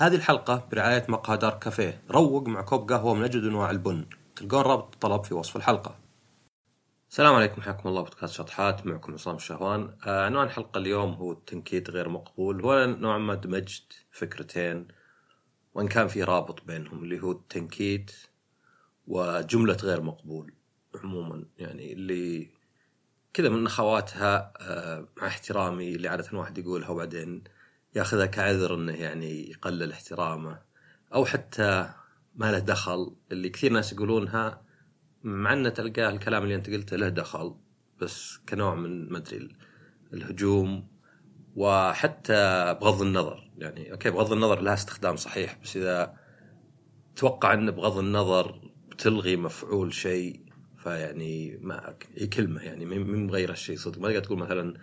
هذه الحلقة برعاية مقهى دار كافيه. روق مع كوب قهوة من أجود أنواع البن. تلقون رابط الطلب في وصف الحلقة. السلام عليكم حياكم الله بودكاست شطحات. معكم عصام الشهوان. آه، عنوان الحلقة اليوم هو التنكيت غير مقبول. هو نوعا ما دمجت فكرتين وإن كان في رابط بينهم اللي هو التنكيت وجملة غير مقبول عموما. يعني اللي كذا من أخواتها آه، مع احترامي اللي عاده واحد يقولها وبعدين ياخذها كعذر إنه يعني يقلل احترامه. أو حتى ما له دخل اللي كثير ناس يقولونها مع ان تلقاه الكلام اللي أنت قلته له دخل بس كنوع من ما أدري الهجوم. وحتى بغض النظر يعني أوكي بغض النظر لها استخدام صحيح بس إذا توقع ان بغض النظر بتلغي مفعول شيء فيعني ما هي كلمة يعني من مغيره الشيء صدق. ما تقدر تقول مثلا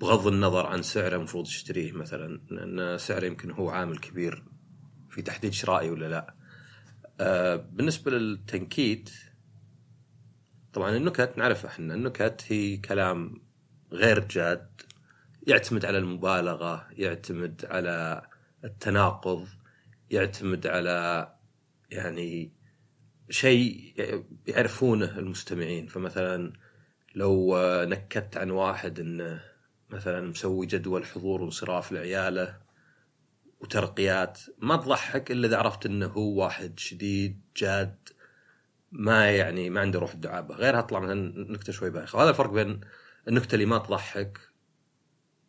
بغض النظر عن سعره المفروض تشتريه مثلا لأن سعره يمكن هو عامل كبير في تحديد شرائي ولا لا. آه بالنسبة للتنكيت طبعا النكت نعرفها إحنا النكت هي كلام غير جاد يعتمد على المبالغة يعتمد على التناقض يعتمد على يعني شيء يعرفونه المستمعين فمثلا لو نكت عن واحد إنه مثلا مسوي جدول حضور وانصراف لعياله وترقيات. ما تضحك إلا إذا عرفت إنه هو واحد شديد جاد ما يعني ما عنده روح الدعابة. غيرها تطلع مثلا نكتة شوي بايخة. وهذا الفرق بين النكتة اللي ما تضحك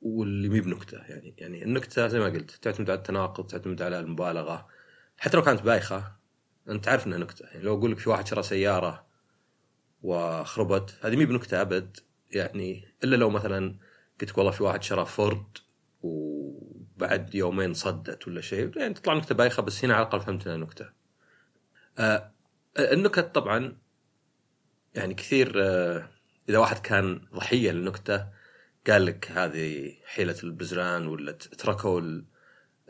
واللي مي بنكتة. يعني يعني النكتة زي ما قلت تعتمد على التناقض تعتمد على المبالغة. حتى لو كانت بايخة أنت عارف إنها نكتة. يعني لو أقول لك في واحد شرى سيارة وخربت هذه مي بنكتة أبد. يعني إلا لو مثلا قلت والله في واحد شرى فورد وبعد يومين صدت ولا شيء. يعني تطلع نكتة بايخة بس هنا على الأقل فهمت انها نكتة. آه النكت طبعا يعني كثير آه إذا واحد كان ضحية للنكتة قال لك هذه حيلة البزران ولا تركوا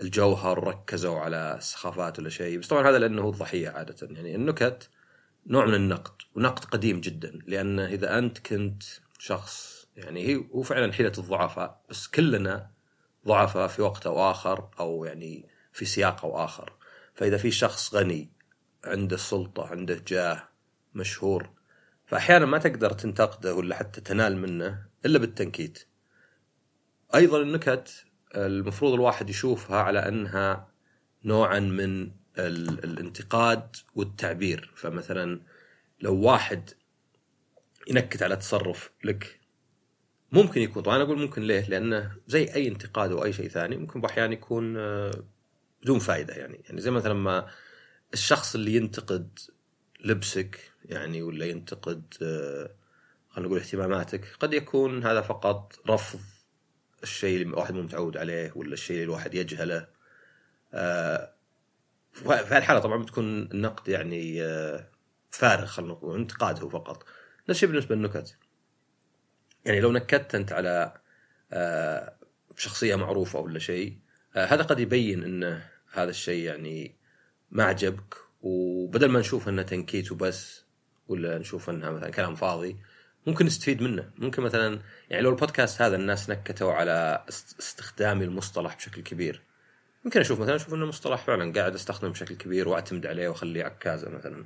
الجوهر ركزوا على السخافات ولا شيء. بس طبعا هذا لأنه هو الضحيه عادة. يعني النكت نوع من النقد ونقد قديم جدا. لأن إذا أنت كنت شخص يعني هي هو فعلا حيلة الضعفاء بس كلنا ضعفاء في وقت أو آخر أو يعني في سياق أو آخر. فإذا في شخص غني عنده سلطة عنده جاه مشهور فاحيانا ما تقدر تنتقده ولا حتى تنال منه إلا بالتنكيت. أيضا النكت المفروض الواحد يشوفها على أنها نوعا من الانتقاد والتعبير. فمثلا لو واحد ينكت على تصرف لك ممكن يكون طبعا أقول ممكن ليه؟ لأنه زي أي انتقاد أو أي شيء ثاني ممكن باحيان يكون آه، بدون فائده يعني. يعني زي مثلا ما الشخص اللي ينتقد لبسك يعني ولا ينتقد آه، خلينا نقول اهتماماتك قد يكون هذا فقط رفض الشيء اللي الواحد مو متعود عليه ولا الشيء اللي الواحد يجهله. آه في هالحاله طبعا بتكون النقد يعني فارغ خلينا نقول انتقاد هو فقط. نفس الشيء بالنسبة للنكت. يعني لو نكدت أنت على آه شخصية معروفة ولا شيء آه هذا قد يبين إن هذا الشيء يعني ما عجبك. وبدل ما نشوف إنه تنكيت وبس ولا نشوف انها مثلا كلام فاضي ممكن نستفيد منه. ممكن مثلا يعني لو البودكاست هذا الناس نكتوا على استخدامي المصطلح بشكل كبير. ممكن أشوف مثلا أشوف إنه مصطلح فعلا قاعد أستخدمه بشكل كبير وأعتمد عليه وأخليه عكازة مثلا.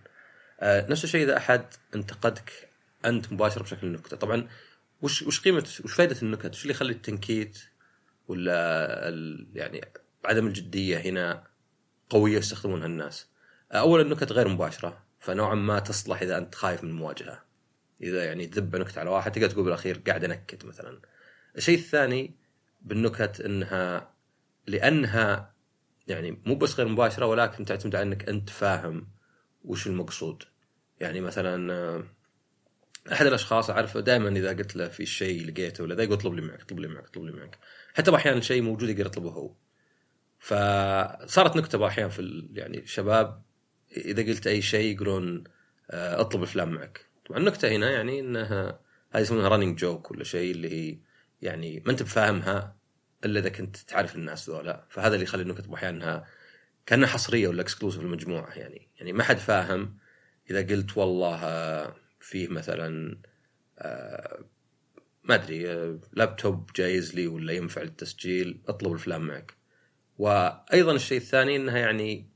آه نفس الشيء إذا أحد انتقدك أنت مباشرة بشكل نكتة. طبعا وش وش قيمه وش فائده النكت؟ وش اللي يخلي التنكيت ولا يعني عدم الجدية هنا قوية يستخدمونها الناس؟ اولا النكت غير مباشرة فنوعا ما تصلح إذا أنت خايف من المواجهه. إذا يعني تذب نكته على واحد تقدر تقول بالأخير قاعد أنكت مثلا. الشيء الثاني بالنكت انها لأنها يعني مو بس غير مباشرة ولكن تعتمد على إنك أنت فاهم وش المقصود. يعني مثلا أحد الأشخاص أعرفه دائما إذا قلت له في شيء لقيته ولا ذا يقول اطلب لي معك اطلب لي معك اطلب لي معك. حتى أحيانا شيء موجود يقدر يطلبه هو. فصارت نكتة أحيانا في يعني الشباب إذا قلت أي شيء يقولون آه، اطلب فلان معك. طبعا النكتة هنا يعني إنها هذه يسمونها running joke ولا شيء اللي هي يعني ما أنت بفاهمها إلا إذا كنت تعرف الناس ذولا. فهذا اللي يخلي النكت أحيانا كأنها حصرية ولا exclusive للمجموعة يعني. يعني ما حد فاهم إذا قلت والله آه، فيه مثلا آه، ما أدري آه، لابتوب جايز لي ولا ينفع للتسجيل أطلب الفلان معك وأيضا الشيء الثاني إنها يعني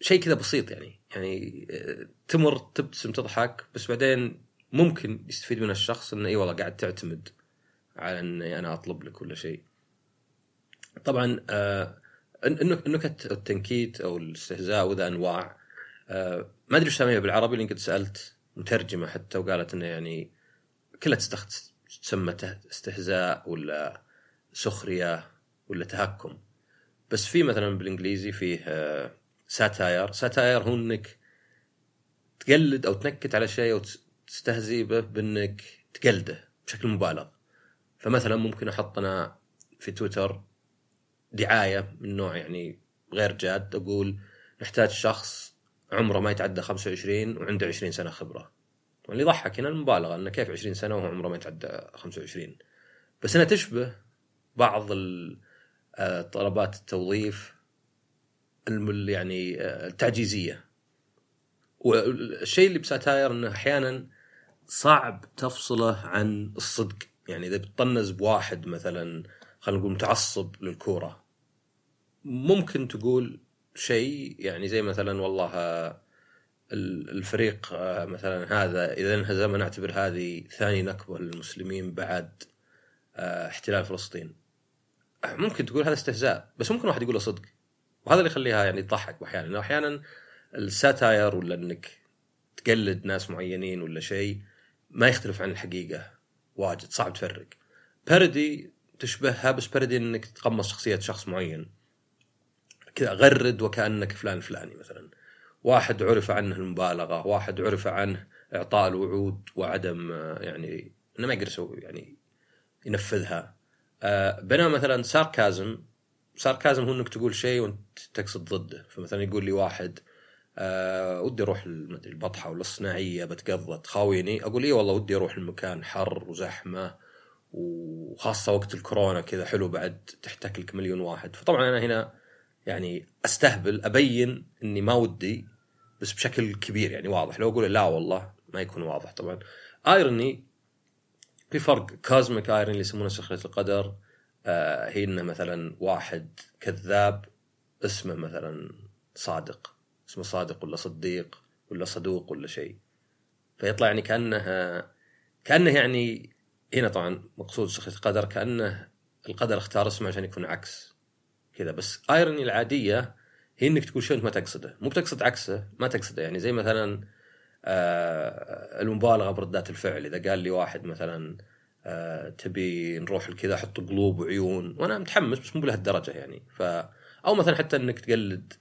شيء كذا بسيط يعني يعني آه، تمر تبتسم تضحك بس بعدين ممكن يستفيد من الشخص إنه إي والله قاعد تعتمد على إني أنا أطلب لك ولا شيء. طبعا النكت التنكيت أو الاستهزاء وذا أنواع ما أدري إيش بالعربي لأن قد سألت مترجمة حتى وقالت إنه يعني كلها تسمى استهزاء ولا سخرية ولا تهكم. بس في مثلا بالإنجليزي فيه آه satire. satire هو إنك تقلد أو تنكت على شيء أو تستهزئ به بإنك تقلده بشكل مبالغ. فمثلا ممكن أحط أنا في تويتر دعاية من نوع يعني غير جاد. أقول نحتاج شخص عمره ما يتعدى 25 وعنده 20 سنة خبرة. واللي يضحك هنا المبالغة إنه كيف 20 سنة وهو عمره ما يتعدى 25 بس انها تشبه بعض آه، طلبات التوظيف يعني آه، التعجيزية. والشيء اللي بساتاير إنه أحيانا صعب تفصله عن الصدق. يعني إذا بتطنز بواحد مثلا خلينا نقول متعصب للكورة ممكن تقول شيء يعني زي مثلا والله الفريق آه، مثلا هذا إذا انهزم نعتبر هذه ثاني نكبة للمسلمين بعد آه، احتلال فلسطين. ممكن تقول هذا استهزاء بس ممكن واحد يقوله صدق. وهذا اللي يخليها يعني تضحك أحيانا. أحيانا الساتاير ولا إنك تقلد ناس معينين ولا شيء ما يختلف عن الحقيقة. واجد صعب تفرق. بارودي تشبهها بس بارودي إنك تقمص شخصية شخص معين. كذا غرد وكأنك فلان فلاني مثلا. واحد عرف عنه المبالغة واحد عرف عنه إعطاء الوعود وعدم يعني إنه ما يقدر يسوي يعني ينفذها. آه، بينما مثلا ساركازم ساركازم هو إنك تقول شيء وأنت تقصد ضده. فمثلا يقول لي واحد آه ودي أروح البطحة ولا الصناعية بتقضى تخاويني أقول اي والله ودي أروح المكان حر وزحمة وخاصة وقت الكورونا كذا حلو بعد تحتك لك مليون واحد. فطبعا أنا هنا يعني أستهبل أبين إني ما ودي بس بشكل كبير يعني واضح. لو أقول لا والله ما يكون واضح طبعا. ايروني في فرق كازميك ايرون اللي يسمونه سخرية القدر. آه هي إنه مثلا واحد كذاب اسمه مثلا صادق. اسمه صادق ولا صديق ولا صدوق ولا شيء. فيطلع يعني كأنه كأنه يعني هنا طبعا مقصود سخرية القدر كأنه القدر اختار اسمه عشان يكون عكس. كذا. بس ايروني العادية هي إنك تقول شيء انت ما تقصده. مو بتقصد عكسه ما تقصده. يعني زي مثلا آه المبالغة بردات الفعل. إذا قال لي واحد مثلا آه تبي نروح لكذا أحط قلوب وعيون. وأنا متحمس بس مو بلهالدرجة يعني. ف أو مثلا حتى إنك تقلد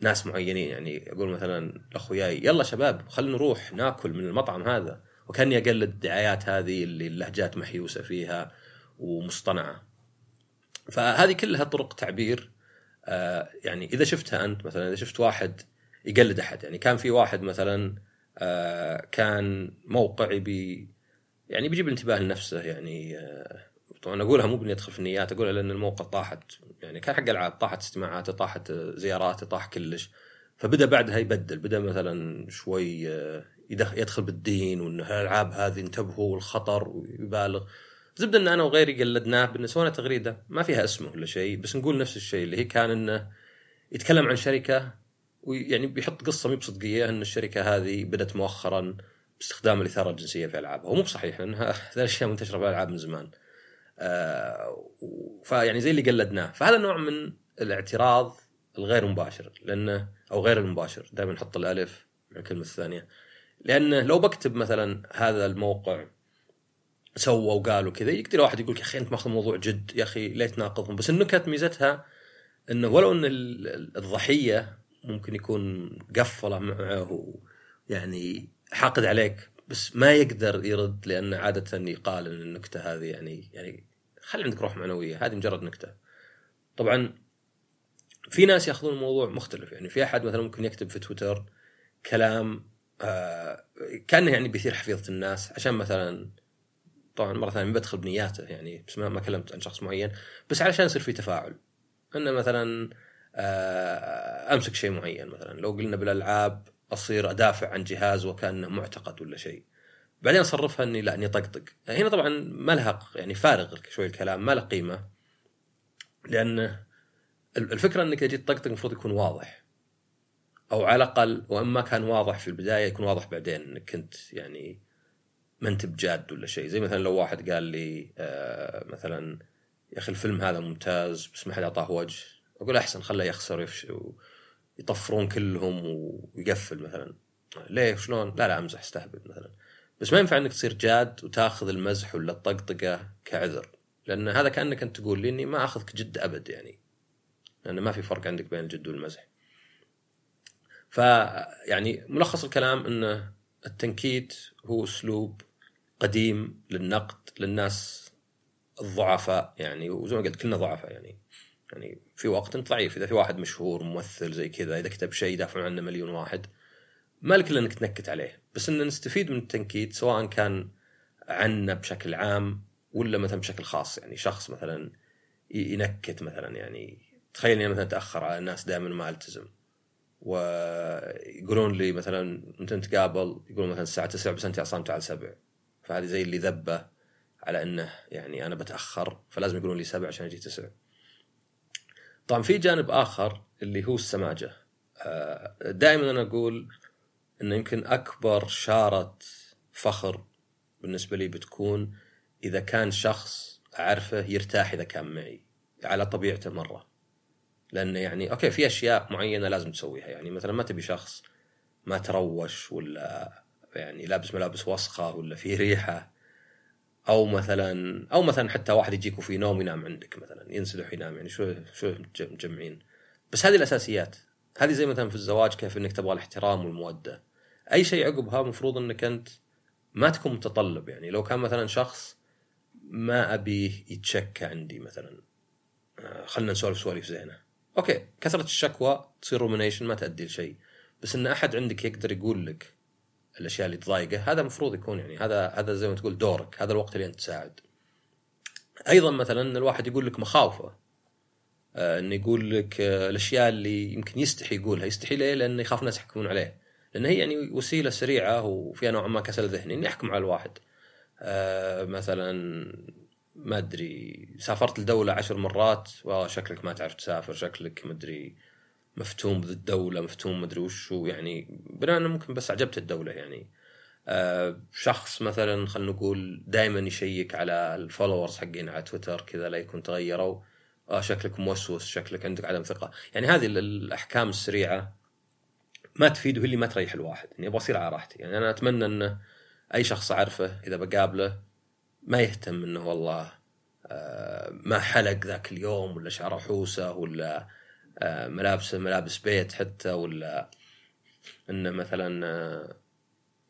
ناس معينين. يعني أقول مثلا لأخوياي يلا شباب خلينا نروح ناكل من المطعم هذا. وكأني أقلد الدعايات هذه اللي اللهجات محيوسة فيها ومصطنعة. فهذه كلها طرق تعبير آه يعني إذا شفتها أنت مثلا إذا شفت واحد يقلد أحد يعني كان في واحد مثلا آه كان موقع يبي يعني بيجيب الانتباه لنفسه يعني آه طبعا أقولها مو باني أدخل في النيات أقولها لأن الموقع طاحت يعني كان حق العاب طاحت استماعاته طاحت زياراته طاح كلش. فبدأ بعدها يبدل بدأ مثلا شوي يدخل بالدين وإنه الالعاب هذه انتبهوا والخطر ويبالغ. زبدة إن أنا وغيري قلدناه بان سوينا تغريدة ما فيها اسمه ولا شيء بس نقول نفس الشيء اللي هي كان إنه يتكلم عن شركة ويعني بيحط قصة مو بصدقية إن الشركة هذه بدأت مؤخرا باستخدام الإثارة الجنسية في ألعابها ومو بصحيح لأن هذه الأشياء منتشرة في الالعاب من زمان. آه فيعني زي اللي قلدناه فهذا نوع من الاعتراض الغير مباشر لأنه أو غير المباشر دائما نحط الألف مع الكلمة الثانية لأنه لو بكتب مثلا هذا الموقع سووا وقالوا كذا يقدر واحد يقول يا أخي أنت ماخذ الموضوع جد يا أخي ليه تناقضهم. بس النكت ميزتها إنه ولو إن الضحية ممكن يكون قفلة معه يعني حاقد عليك بس ما يقدر يرد لأن عادة يقال إن النكتة هذه يعني يعني خلي عندك روح معنوية هذه مجرد نكتة. طبعا في ناس يأخذون الموضوع مختلف يعني في أحد مثلا ممكن يكتب في تويتر كلام آه كأنه يعني بيثير حفيظة الناس عشان مثلا طبعا مرة ثانية بدخل بنياته يعني بس ما, ما كلمت عن شخص معين بس علشان يصير في تفاعل. إنه مثلا آه أمسك شيء معين مثلا. لو قلنا بالألعاب أصير أدافع عن جهاز وكأنه معتقد ولا شيء. بعدين أصرفها إني لا إني طقطق هنا طبعا ما لها يعني فارغ شوي الكلام ما له قيمة. لأنه الفكرة إنك تجي تطقطق المفروض يكون واضح. أو على الأقل وإن ما كان واضح في البداية يكون واضح بعدين إنك كنت يعني ما انت بجاد ولا شيء. زي مثلا لو واحد قال لي آه مثلا يا أخي الفيلم هذا ممتاز بس ما حد أعطاه وجه. أقول أحسن خله يخسر ويفشل ويطفرون كلهم ويقفل مثلا. ليه؟ شلون؟ لا لا أمزح أستهبل مثلا. بس ما ينفع إنك تصير جاد وتاخذ المزح ولا الطقطقه كعذر لأن هذا كأنك أنت تقول لي إني ما أخذك جد أبد يعني. لأن ما في فرق عندك بين الجد والمزح. فيعني ملخص الكلام إنه التنكيت هو أسلوب قديم للنقد للناس الضعفاء يعني وزي ما قلت كلنا ضعفاء يعني. يعني في وقت انت ضعيف إذا في واحد مشهور ممثل زي كذا إذا كتب شيء يدافعون عنه مليون واحد ما لك إنك تنكت عليه. بس إن نستفيد من التنكيت سواء كان عنا بشكل عام ولا مثلا بشكل خاص. يعني شخص مثلا ينكت مثلا يعني. تخيل اني مثلا اتاخر على الناس دائما ما ألتزم. ويقولون لي مثلا أنت نتقابل يقولون مثلا الساعة 9 بس أنت عصام تعال 7 فهذه زي اللي ذبة على إنه يعني أنا بتأخر فلازم يقولون لي 7 عشان أجي 9 طبعا في جانب آخر اللي هو السماجة. آه، دائما أنا أقول إنه يمكن أكبر شارة فخر بالنسبة لي بتكون إذا كان شخص أعرفه يرتاح إذا كان معي على طبيعته مرة. لأنه يعني okay في أشياء معينة لازم تسويها. يعني مثلا ما تبي شخص ما تروش ولا يعني لابس ملابس وسخة ولا في ريحة. أو مثلا أو مثلا حتى واحد يجيك وفي نوم ينام عندك مثلا ينسدح ينام يعني شو شو مجمعين. بس هذه الأساسيات. هذه زي مثلا في الزواج كيف إنك تبغى الاحترام والمودة. أي شيء عقبها المفروض إنك أنت ما تكون متطلب. يعني لو كان مثلا شخص ما ابيه يتشكى عندي مثلا آه، خلنا نسولف سواليف زينة. okay كثرة الشكوى تصير rumination ما تؤدي لشيء. بس إن أحد عندك يقدر يقول لك الأشياء اللي تضايقه. هذا المفروض يكون يعني هذا هذا زي ما تقول دورك. هذا الوقت اللي أنت تساعد. أيضا مثلا الواحد يقول لك مخاوفه. آه إنه يقول لك آه الأشياء اللي يمكن يستحي يقولها. يستحي ليه؟ لأنه يخاف الناس يحكمون عليه. لأن هي يعني وسيلة سريعة وفيها نوع ما كسل ذهني إني أحكم على الواحد. آه مثلا ما أدري سافرت لدولة عشر مرات والله شكلك ما تعرف تسافر شكلك ما أدري مفتون بالدولة مفتون ما ادري وش يعني بناء ممكن بس عجبت الدولة يعني. آه شخص مثلا خلينا نقول دائما يشيك على الفولورز حقين على تويتر كذا لا يكون تغيروا. آه شكلك موسوس شكلك عندك عدم ثقة. يعني هذه الأحكام السريعة ما تفيد وهي اللي ما تريح الواحد. يعني أبغى أصير على راحتي. يعني أنا أتمنى انه أي شخص أعرفه إذا بقابله ما يهتم إنه والله آه، ما حلق ذاك اليوم ولا شعره حوسة ولا ملابسه ملابس بيت حتى ولا انه مثلا آه،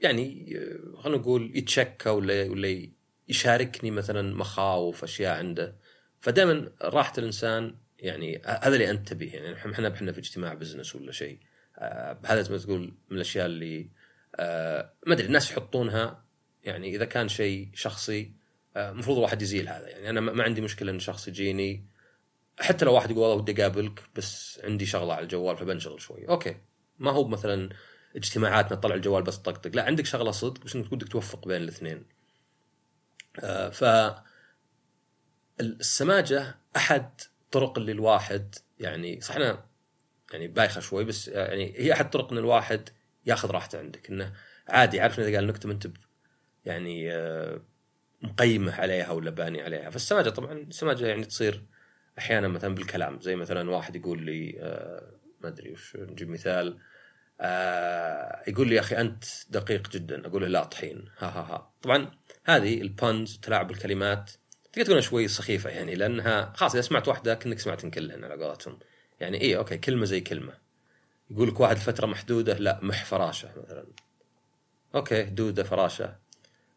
يعني خلينا نقول يتشكى ولا ولا يشاركني مثلا مخاوف أشياء عنده. فدائما راحة الإنسان يعني هذا اللي أنتبه يعني إحنا إحنا في اجتماع بزنس ولا شيء. هذا زي ما تقول من الأشياء اللي ما أدري الناس يحطونها. يعني إذا كان شيء شخصي المفروض الواحد يزيل هذا. يعني أنا ما عندي مشكلة إن شخص يجيني حتى لو واحد يقول والله ودي أقابلك بس عندي شغلة على الجوال فبنشغل شوي. أوكي. ما هو مثلا اجتماعاتنا تطلع الجوال بس طقطق لا عندك شغلة صدق بس إنك ودك توفق بين الاثنين. آه ف السماجة أحد طرق اللي الواحد يعني صح أنا يعني بايخة شوي بس يعني هي أحد طرق إن الواحد ياخذ راحته عندك. إنه عادي عارف إذا قال نكتة ما انت يعني آه مقيمة عليها ولا باني عليها. فالسماجة طبعا السماجة يعني تصير أحيانا مثلا بالكلام زي مثلا واحد يقول لي آه ما أدري وش نجيب مثال آه يقول لي يا أخي أنت دقيق جدا أقول له لا طحين ها ها ها. طبعا هذه البونز تلاعب الكلمات تقدر تقول شوي سخيفة يعني لأنها خلاص إذا سمعت واحدة كأنك سمعتن كلهن على قولتهم. يعني إيه okay كلمة زي كلمة. يقول لك واحد فترة محدودة لا مح فراشه مثلا. okay دودة فراشه.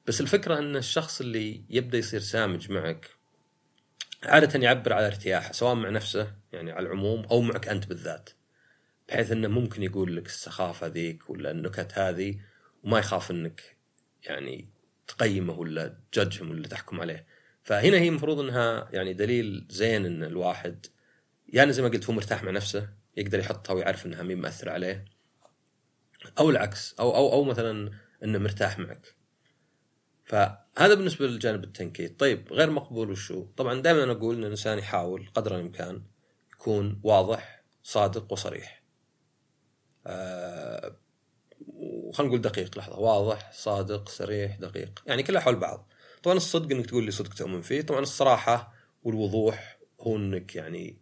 بس الفكرة إن الشخص اللي يبدأ يصير سامج معك عادة يعبر على ارتياحه سواء مع نفسه يعني على العموم أو معك أنت بالذات. بحيث إنه ممكن يقول لك السخافة ذيك ولا النكت هذه وما يخاف إنك يعني تقيمه ولا تججهم ولا تحكم عليه. فهنا هي المفروض إنها يعني دليل زين إن الواحد يعني زي ما قلت هو مرتاح مع نفسه يقدر يحطها ويعرف إنها مين مأثر عليه. أو العكس أو أو أو مثلا إنه مرتاح معك. فهذا بالنسبة للجانب التنكيت طيب غير مقبول وشو؟ طبعا دائما أنا أقول إن الإنسان يحاول قدر الإمكان تكون واضح صادق وصريح. آه وخلينا نقول دقيق لحظة. واضح صادق صريح دقيق. يعني كلها حول بعض. طبعا الصدق إنك تقول لي صدق تؤمن فيه. طبعا الصراحة والوضوح هو إنك يعني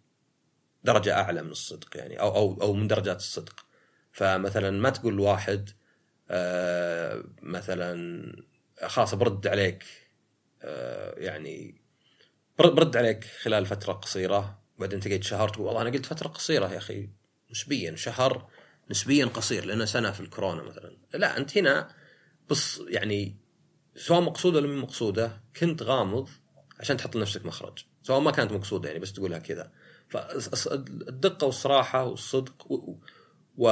درجة أعلى من الصدق يعني أو أو أو من درجات الصدق. فمثلا ما تقول لواحد آه مثلا خلاص برد عليك آه يعني برد عليك خلال فترة قصيرة بعدين تقعد شهر تقول والله أنا قلت فترة قصيرة يا أخي نسبيا شهر نسبيا قصير لأنه سنة في الكورونا مثلا. لا أنت هنا بص يعني سواء مقصودة ولا مو مقصودة كنت غامض عشان تحط لنفسك مخرج سواء ما كانت مقصودة يعني بس تقولها كذا. فالدقة والصراحة والصدق و, و...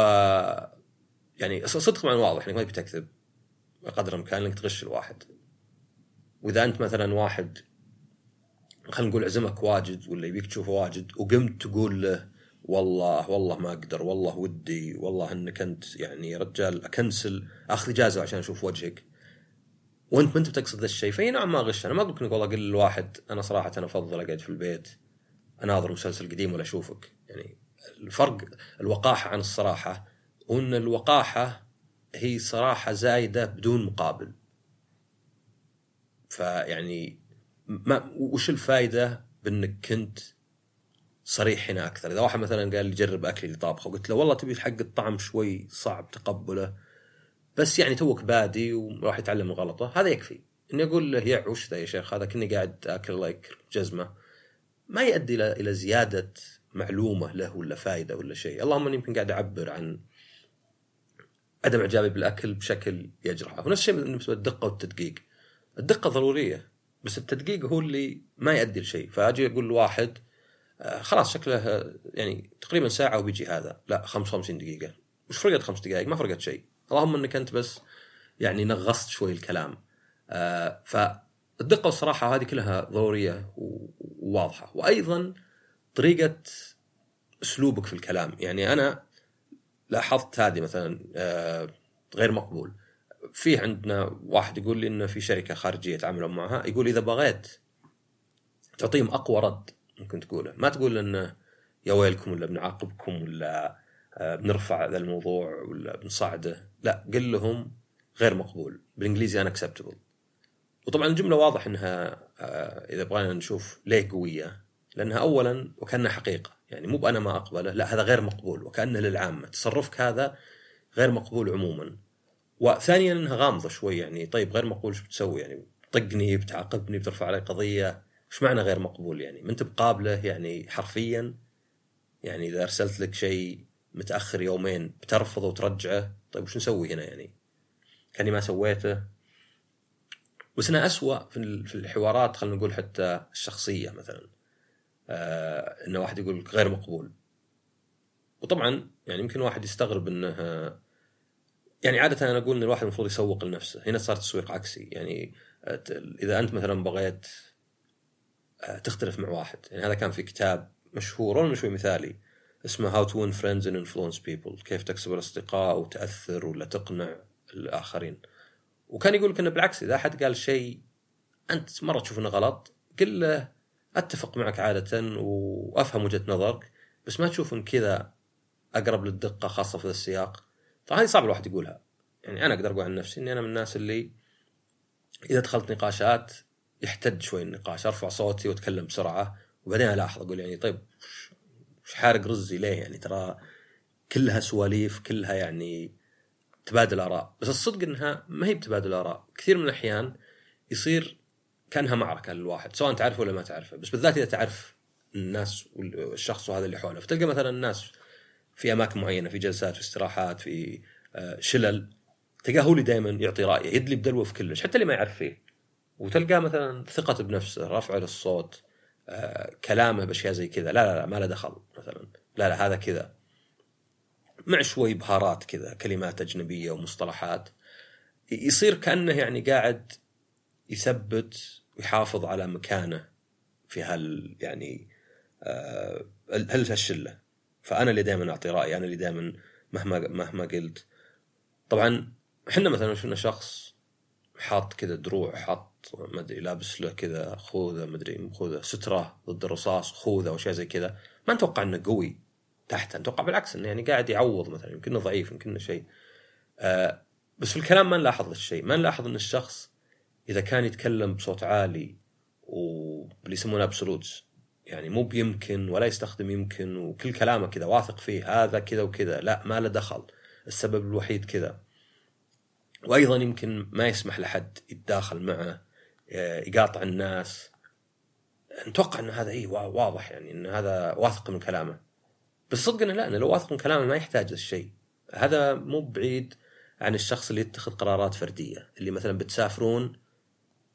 يعني الصدق طبعا واضح إنك ما تبي تكذب. بقدر الامكان انك تغش الواحد. واذا انت مثلا واحد خلينا نقول عزمك واجد ولا يبيك تشوفه واجد وقمت تقول له والله والله ما أقدر والله ودي والله انك انت يعني رجال أكنسل أخذ إجازة عشان أشوف وجهك. وانت ما انت بتقصد ذا الشيء فأي نوعا ما غش أنا ما أقول لك والله أقول لواحد أنا صراحة أنا أفضل أقعد في البيت أناظر مسلسل قديم ولا أشوفك. يعني الفرق الوقاحة عن الصراحة وإن الوقاحة هي صراحة زايدة بدون مقابل. فيعني ما وش الفائده بأنك كنت صريح هنا أكثر؟ إذا واحد مثلا قال لي جرب اكلي اللي طابخه وقلت له والله تبي حق الطعم شوي صعب تقبله بس يعني توك بادي وراح يتعلم من غلطه هذا يكفي. إني أقول له يا وش ذا يا شيخ هذا كني قاعد آكل لايك جزمة. ما يؤدي إلى إلى زيادة معلومة له ولا فائده ولا شيء. اللهم إني يمكن قاعد أعبر عن عدم إعجابي بالأكل بشكل يجرحه. ونفس الشيء بالنسبة للدقة والتدقيق. الدقة ضرورية بس التدقيق هو اللي ما يؤدي لشيء. فأجي أقول لواحد آه، خلاص شكله يعني تقريبا ساعة وبيجي هذا. لا 55 دقيقة. وش فرقت خمس دقائق ما فرقت شيء. اللهم إنك أنت بس يعني نغصت شوي الكلام. آه فالدقة والصراحه هذه كلها ضرورية وواضحة. وأيضا طريقة أسلوبك في الكلام. يعني أنا لاحظت هذه مثلا آه غير مقبول. في عندنا واحد يقول لي إنه في شركة خارجية يتعاملون معها يقول إذا بغيت تعطيهم أقوى رد ممكن تقوله. ما تقول إنه يا ويلكم ولا بنعاقبكم ولا آه، بنرفع ذا الموضوع ولا بنصعده. لا قل لهم غير مقبول. بالإنجليزي ان اكسبتبل وطبعا الجملة واضح إنها آه، إذا بغينا نشوف ليه قوية لأنها اولا وكأنها حقيقة. يعني مو بأنا ما أقبله لا هذا غير مقبول وكانه للعامة. تصرفك هذا غير مقبول عموما. وثانيا إنها غامضة شوي يعني طيب غير مقبول إيش بتسوي؟ يعني بتطقني بتعاقبني بترفع علي قضية. إيش معنى غير مقبول يعني؟ ما انت بقابله يعني حرفيا؟ يعني إذا أرسلت لك شيء متأخر يومين بترفضه وترجعه طيب وش نسوي هنا يعني؟ كأني ما سويته. بس انها اسوء في الحوارات خلينا نقول حتى الشخصية مثلا. انه واحد يقول غير مقبول. وطبعا يعني يمكن واحد يستغرب إنه يعني عادة أنا أقول إن الواحد المفروض يسوق لنفسه. هنا صار تسويق عكسي. يعني إذا أنت مثلا بغيت آه، تختلف مع واحد. يعني هذا كان في كتاب مشهور ولا شوي مثالي اسمه How to friends and influence people كيف تكسب الأصدقاء وتأثر ولا تقنع الآخرين. وكان يقول لك انه بالعكس. إذا أحد قال شيء أنت مرة تشوف إنه غلط قل له أتفق معك عادة وأفهم وجهة نظرك بس ما تشوف ان كذا أقرب للدقة خاصة في هذا السياق؟ طبعا هذه صعب الواحد يقولها. يعني أنا أقدر أقول عن نفسي إني أنا من الناس اللي إذا دخلت نقاشات يحتد شوي النقاش أرفع صوتي وأتكلم بسرعة وبعدين ألاحظ أقول يعني طيب وش حارق رزي ليه؟ يعني ترى كلها سواليف كلها يعني تبادل آراء. بس الصدق إنها ما هي بتبادل آراء. كثير من الأحيان يصير كانها معركة للواحد سواء تعرفه ولا ما تعرفه. بس بالذات إذا تعرف الناس والشخص وهذا اللي حوله. فتلقى مثلا الناس في أماكن معينة في جلسات في استراحات في آه، شلل تلقاه هو اللي دائما يعطي رأيه يدلي بدلوه في كلش حتى اللي ما يعرف فيه. وتلقاه مثلا ثقته بنفسه رفعه للصوت آه، كلامه بأشياء زي كذا. لا لا لا ما له دخل مثلا. لا لا هذا كذا. مع شوي بهارات كذا كلمات أجنبية ومصطلحات. يصير كأنه يعني قاعد يثبت ويحافظ على مكانه في هال يعني آه هالشلة. فأنا اللي دائما أعطي رأيي أنا اللي دائما مهما مهما قلت. طبعا إحنا مثلا شفنا شخص حاط كذا دروع حاط ما أدري لابس له كذا خوذة ما أدري خوذة سترة ضد الرصاص خوذة واشياء زي كذا. ما نتوقع إنه قوي تحت نتوقع بالعكس إنه يعني قاعد يعوض مثلا يمكن ضعيف يمكن شيء. آه بس في الكلام ما نلاحظ الشيء ما نلاحظ إن الشخص إذا كان يتكلم بصوت عالي واللي يسمونه ابسولوتس يعني مو بيمكن ولا يستخدم يمكن وكل كلامه كذا واثق فيه هذا كذا وكذا لا ما له دخل السبب الوحيد كذا. وأيضا يمكن ما يسمح لحد يتداخل معه آه، يقاطع الناس. نتوقع إن هذا اي واضح يعني إن هذا واثق من كلامه. بس صدق إنه لا إنه لو واثق من كلامه ما يحتاج الشيء. هذا مو بعيد عن الشخص اللي يتخذ قرارات فردية اللي مثلا بتسافرون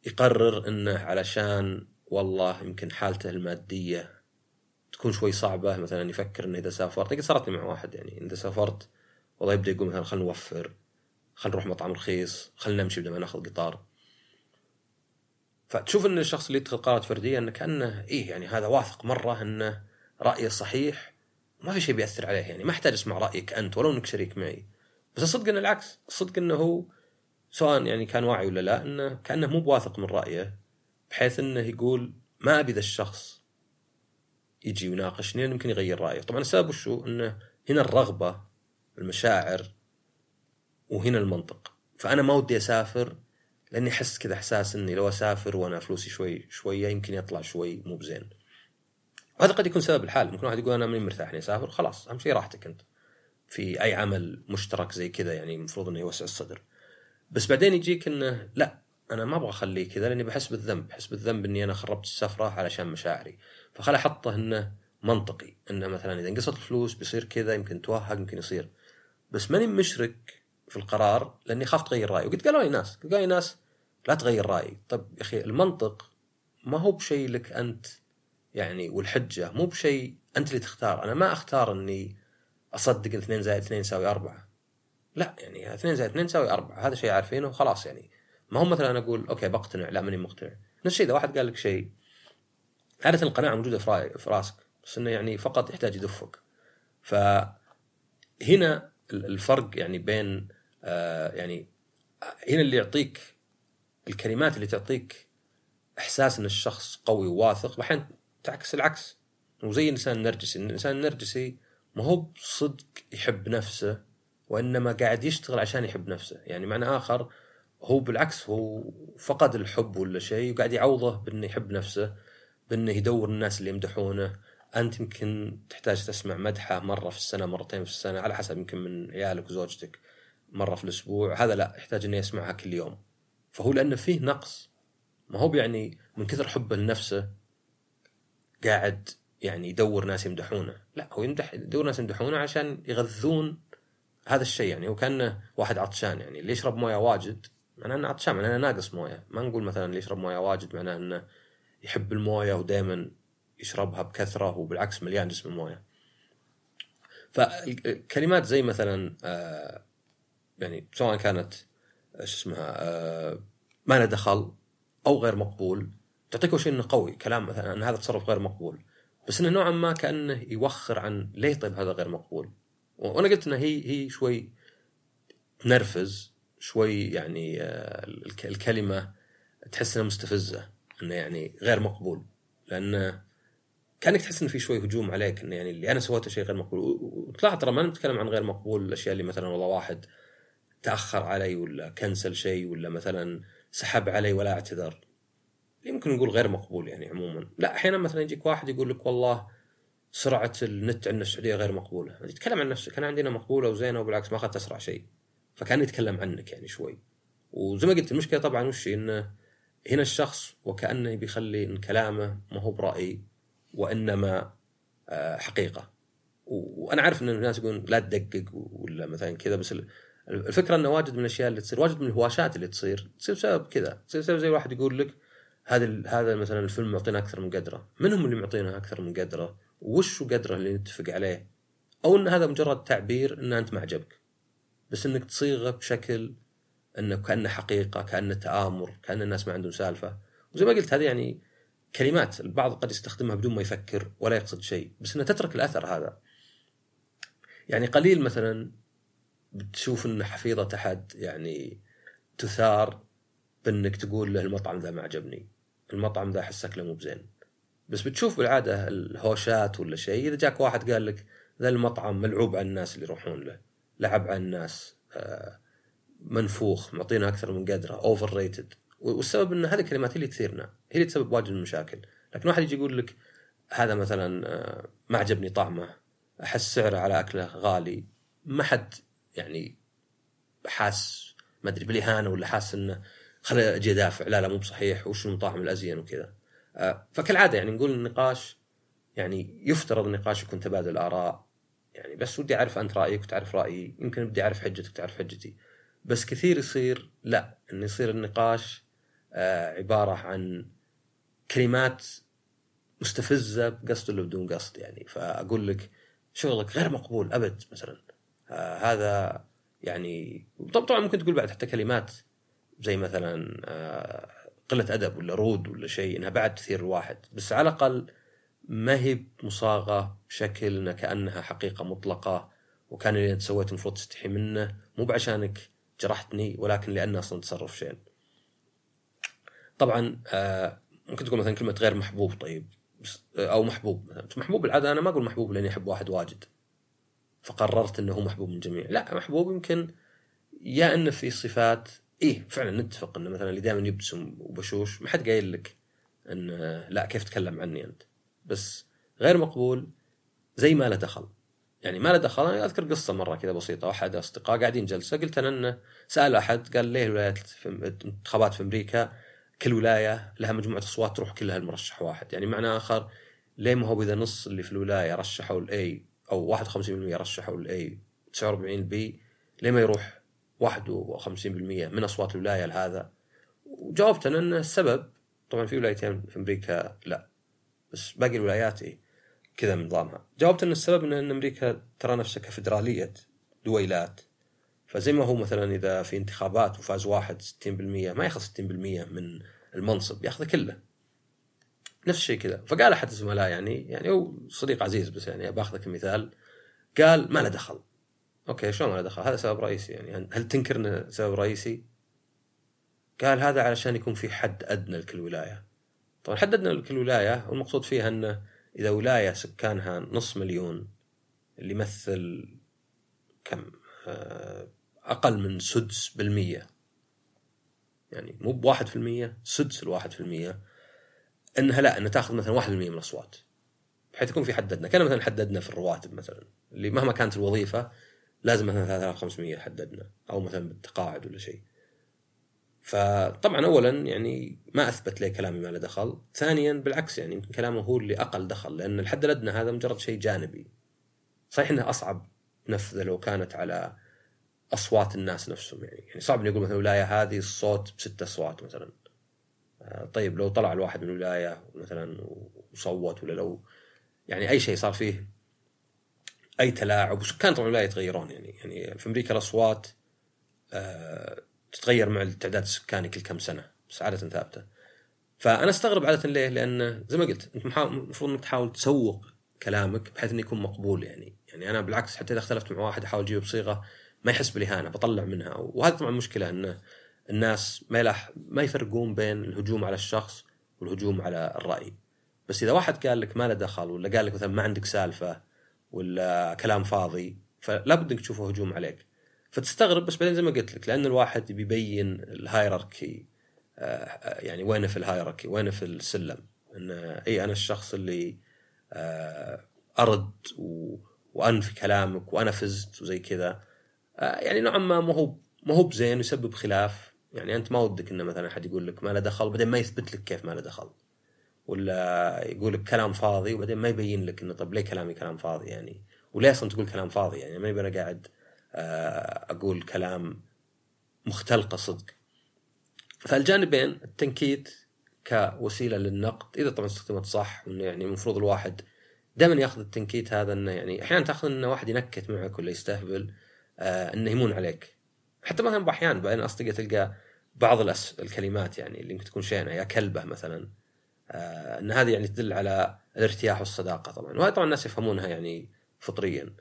يقرر إنه علشان والله يمكن حالته المادية تكون شوي صعبة مثلا يفكر إنه إذا سافرت صارت لي مع واحد يعني إذا سافرت والله يبدأ يقول مثلا خلينا نوفر خلينا نروح مطعم رخيص خلينا نمشي بدل ما نأخذ قطار. فتشوف إن الشخص اللي يتخذ قرارات فردية إنه كأنه إيه يعني هذا واثق مرة إنه رأيه صحيح ما في شيء بيأثر عليه يعني ما أحتاج أسمع رأيك أنت ولو إنك شريك معي. بس الصدق إنه العكس الصدق إنه هو سواء يعني كان واعي ولا لا إنه كأنه مو بواثق من رأيه بحيث إنه يقول ما أبي ذا الشخص يجي يناقشني يمكن يغير رأيه. طبعا السبب وشو إنه هنا الرغبة المشاعر وهنا المنطق. فأنا ما ودي أسافر لأني أحس كذا إحساس إني لو أسافر وأنا فلوسي شوي شوية يمكن يطلع شوي مو بزين. وهذا قد يكون سبب الحال. ممكن واحد يقول أنا ماني مرتاح إني أسافر خلاص أهم شيء راحتك أنت. في أي عمل مشترك زي كذا يعني المفروض إنه يوسع الصدر. بس بعدين يجيك إنه لا أنا ما أبغى أخليه كذا لأني بحس بالذنب بحس بالذنب إني أنا خربت السفرة علشان مشاعري. فخل أحطه إنه منطقي إنه مثلا إذا انقصت الفلوس بيصير كذا يمكن توهق يمكن يصير. بس ماني مشرك في القرار لأني خاف تغير رأيي. وقد قالوا لي ناس قالوا لي ناس لا تغير رأيي. طيب يا أخي المنطق ما هو بشيء لك أنت يعني والحجة مو بشيء أنت اللي تختار. أنا ما أختار إني أصدق إن 2 زائد 2 يساوي 4 لا يعني 2 زائد 2 يساوي 4 هذا شيء عارفينه وخلاص يعني. ما هو مثلا أنا أقول أوكي بقتنع لا ماني مقتنع. نفس الشيء إذا واحد قال لك شيء عادة القناعة موجودة في رأسك بس إنه يعني فقط يحتاج يدفك. فهنا الفرق يعني بين آه يعني هنا اللي يعطيك الكلمات اللي تعطيك إحساس إن الشخص قوي وواثق واحيانا تعكس العكس. وزي الانسان النرجسي الانسان النرجسي ما هو بصدق يحب نفسه وانما قاعد يشتغل عشان يحب نفسه. يعني معنى آخر هو بالعكس هو فقد الحب ولا شيء وقاعد يعوضه بإنه يحب نفسه بإنه يدور الناس اللي يمدحونه. أنت يمكن تحتاج تسمع مدحه مرة في السنة مرتين في السنة على حسب يمكن من عيالك وزوجتك مرة في الأسبوع. هذا لا يحتاج إنه يسمعها كل يوم. فهو لأنه فيه نقص. ما هو يعني من كثر حبه لنفسه قاعد يعني يدور ناس يمدحونه. لا هو يمدح يدور ناس يمدحونه عشان يغذون هذا الشيء يعني هو كانه واحد عطشان يعني اللي يشرب موية واجد معناه إنه عطشان معناه إنه ناقص موية. ما نقول مثلا اللي يشرب موية واجد معناه إنه يحب الموية ودائما يشربها بكثرة وبالعكس مليان جسم الموية. فالكلمات زي مثلا آه يعني سواء كانت شو اسمها آه ما له دخل أو غير مقبول تعطيك شيء إنه قوي كلام مثلا إن هذا تصرف غير مقبول. بس إنه نوعا ما كأنه يوخر عن ليه طيب هذا غير مقبول. وأنا قلت إنه هي هي شوي تنرفز شوي يعني آه الكلمة تحس إنها مستفزة إنه يعني غير مقبول. لأنه كأنك تحس انه في شوي هجوم عليك إنه يعني اللي أنا سويته شيء غير مقبول. وطلع ترى ما نتكلم عن غير مقبول الأشياء اللي مثلا والله واحد تأخر علي ولا كنسل شيء ولا مثلا سحب علي ولا أعتذر. يمكن نقول غير مقبول يعني عموما. لا أحيانا مثلا يجيك واحد يقول لك والله سرعة النت عندنا السعودية غير مقبولة. يتكلم عن نفسه كان عندنا مقبولة وزينة وبالعكس ما أخذت أسرع شيء. فكان يتكلم عنك يعني شوي. وزي ما قلت المشكلة طبعا وش؟ انه هنا الشخص وكأنه بيخلي إن كلامه ما هو برأي وإنما آه، حقيقة. وأنا عارف إن الناس يقولون لا تدقق ولا مثلا كذا بس الفكرة انه واجد من الأشياء اللي تصير واجد من الهواشات اللي تصير تصير بسبب كذا. تصير بسبب زي واحد يقول لك هذا هذا مثلا الفيلم معطينا أكثر من قدرة. من هم اللي معطينا أكثر من قدرة؟ وش قدره اللي نتفق عليه؟ أو إن هذا مجرد تعبير إن أنت ما عجبك بس إنك تصيغه بشكل انه كأنه حقيقة كأنه تآمر كأن الناس ما عندهم سالفة. وزي ما قلت هذه يعني كلمات البعض قد يستخدمها بدون ما يفكر ولا يقصد شيء. بس إنها تترك الأثر هذا. يعني قليل مثلا بتشوف إن حفيظة احد يعني تثار بإنك تقول له المطعم ذا ما عجبني. المطعم ذا احس اكله مو بزين. بس بتشوف بالعادة الهوشات ولا شيء. إذا جاك واحد قال لك ذا المطعم ملعوب على الناس اللي يروحون له لعب على الناس آه، منفوخ معطينا أكثر من قدره overrated والسبب إن هذه الكلمات هي اللي تثيرنا هي اللي تسبب واجد من المشاكل. لكن واحد يجي يقول لك هذا مثلا آه، ما عجبني طعمه أحس سعره على أكله غالي ما حد يعني حاس ما أدري بالاهانه ولا حاس إنه خلي أجي أدافع لا لا مو بصحيح وش المطاعم الأزين وكذا. فكالعادة يعني نقول النقاش يعني يفترض النقاش يكون تبادل اراء يعني بس ودي أعرف أنت رأيك وتعرف رأيي. يمكن بدي أعرف حجتك تعرف حجتي. بس كثير يصير لا انه يصير النقاش آه، عبارة عن كلمات مستفزة بقصد ولا بدون قصد يعني. فأقول لك شغلك غير مقبول أبد مثلا. آه هذا يعني طبعا ممكن تقول بعد حتى كلمات زي مثلا آه قلة أدب ولا رود ولا شيء إنها بعد تثير الواحد. بس على الأقل ما هي مصاغه بشكل كأنها حقيقة مطلقة وكان اللي أنت سويته المفروض تستحي منه. مو بعشانك جرحتني ولكن لأنه أصلا تصرف شين. طبعا آه ممكن تقول مثلا كلمة غير محبوب طيب. أو محبوب مثلا. محبوب بالعاده أنا ما أقول محبوب لأني أحب واحد واجد. فقررت إنه هو محبوب من الجميع لا محبوب يمكن يا انه في صفات إيه فعلا نتفق إنه مثلا اللي دائما يبتسم وبشوش ما حد قايل لك إن لا كيف تتكلم عني أنت؟ بس غير مقبول زي ما له دخل. يعني ما له دخل أنا أذكر قصة مرة كذا بسيطة احد أصدقاء قاعدين جلسة قلت أنا إنه سأل أحد قال ليه الولايات في الانتخابات في أمريكا كل ولاية لها مجموعة أصوات تروح كلها لمرشح واحد. يعني معنى آخر ليه ما هو اذا نص اللي في الولاية رشحوا ال A أو 51% رشحوا ال A 49 ال B ليه ما يروح 51% من أصوات الولاية لهذا. وجاوبت أنا أن السبب طبعا في ولايتين في أمريكا لا بس باقي الولايات إيه كذا من نظامها جاوبت أن السبب أن أمريكا ترى نفسها كفدرالية دويلات. فزي ما هو مثلا إذا في انتخابات وفاز واحد 60% ما ياخذ 60% من المنصب ياخذه كله. نفس الشيء كذا. فقال أحد الزملاء يعني يعني هو صديق عزيز بس يعني باخذه كمثال قال ما له دخل. أوكي شلون ما له دخل؟ هذا سبب رئيسي يعني. هل تنكر إنه سبب رئيسي؟ قال هذا علشان يكون في حد أدنى لكل ولاية. طبعا حد أدنى لكل ولاية والمقصود فيها إنه إذا ولاية سكانها نص مليون اللي يمثل كم؟ آه، أقل من سدس بالمية. يعني مو بواحد في المية سدس الواحد في المية. إنها لا إنها تأخذ مثلا واحد من الأصوات بحيث يكون في حددنا كان مثلا حددنا في الرواتب مثلا اللي مهما كانت الوظيفة لازم مثلا 3500 حددنا أو مثلا بالتقاعد ولا شيء. فطبعا اولا يعني ما أثبت لي كلامي ما له دخل. ثانيا بالعكس يعني يمكن كلامه هو اللي أقل دخل لأن الحد الأدنى هذا مجرد شيء جانبي. صحيح إنه أصعب نفذه لو كانت على أصوات الناس نفسهم يعني. يعني صعب إني أقول مثلا الولايه هذه الصوت بست أصوات مثلا. آه، طيب لو طلع الواحد من الولايه مثلا وصوت ولا لو يعني أي شيء صار فيه أي تلاعب وسكان طبعا الولاية يتغيرون يعني؟ يعني في أمريكا الأصوات آه، تتغير مع التعداد السكاني كل كم سنة بس عادة ثابتة. فأنا أستغرب عادة ليه؟ لأن زي ما قلت أنت المفروض إنك تحاول تسوق كلامك بحيث إنه يكون مقبول يعني. يعني أنا بالعكس حتى إذا اختلفت مع واحد أحاول أجيبه بصيغة ما يحس بالاهانه بطلع منها. وهذا طبعا مشكلة انه الناس ما يلح ما يفرقون بين الهجوم على الشخص والهجوم على الرأي. بس إذا واحد قال لك ما له دخل ولا قال لك مثلا ما عندك سالفة ولا كلام فاضي فلا بد إنك تشوفه هجوم عليك. فتستغرب بس بعدين زي ما قلت لك لأن الواحد بيبين الهايراركي آه، يعني وينه في الهايراركي وينه في السلم. إن إي أنا الشخص اللي آه، أرد وأنفي كلامك وأنا فزت وزي كذا. آه، يعني نوعا ما ما هو ما هو بزين ويسبب خلاف. يعني أنت ما ودك إنه مثلا أحد يقول لك ما له دخل بعدين ما يثبت لك كيف ما له دخل. ولا يقول لك كلام فاضي وبعدين ما يبين لك إنه طب ليه كلامي كلام فاضي يعني؟ وليه أصلا تقول كلام فاضي يعني؟ ما أنا قاعد آه، أقول كلام مختلقه صدق. فالجانبين التنكيت كوسيلة للنقد. إذا طبعا استخدمت صح وانه يعني المفروض الواحد دائما ياخذ التنكيت هذا إنه يعني أحيانا تأخذ إنه واحد ينكت معك ولا يستهبل آه إنه يمون عليك. حتى مثلا باحيان بعدين أصدقاء تلقى بعض. الكلمات يعني اللي ممكن تكون شينة يا كلبة مثلا. إن هذه يعني تدل على الارتياح والصداقة طبعا. وهذا طبعا الناس يفهمونها يعني فطريا.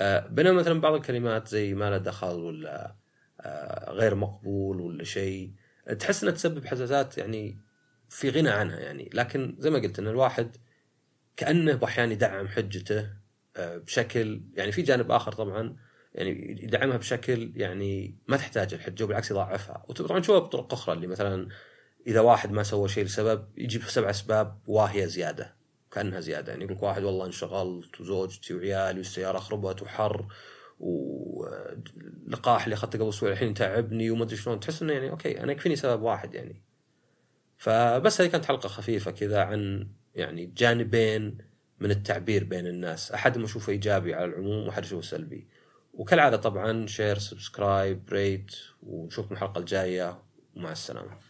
آه بينما مثلا بعض الكلمات زي ما له دخل ولا آه غير مقبول ولا شيء تحس إنها تسبب حساسات يعني في غنى عنها يعني. لكن زي ما قلت إن الواحد كأنه أحيانا يدعم حجته آه، بشكل يعني في جانب آخر طبعا يعني يدعمها بشكل يعني ما تحتاج الحجة وبالعكس يضاعفها وطبعا نشوفها بطرق أخرى اللي مثلا إذا واحد ما سوى شيء لسبب يجيب سبع أسباب واهية زيادة كأنها زيادة. يعني يقول واحد والله انشغلت وزوجتي وعيالي والسيارة خربت وحر واللقاح اللي أخذته قبل أسبوع الحين تعبني وما أدري شلون. تحس إنه يعني okay أنا يكفيني سبب واحد يعني. فبس هذه كانت حلقة خفيفة كذا عن يعني جانبين من التعبير بين الناس. احدهم أشوفه إيجابي على العموم وأحد اشوفه سلبي. وكالعادة طبعا share subscribe rate ونشوفكم الحلقة الجاية. ومع السلامة.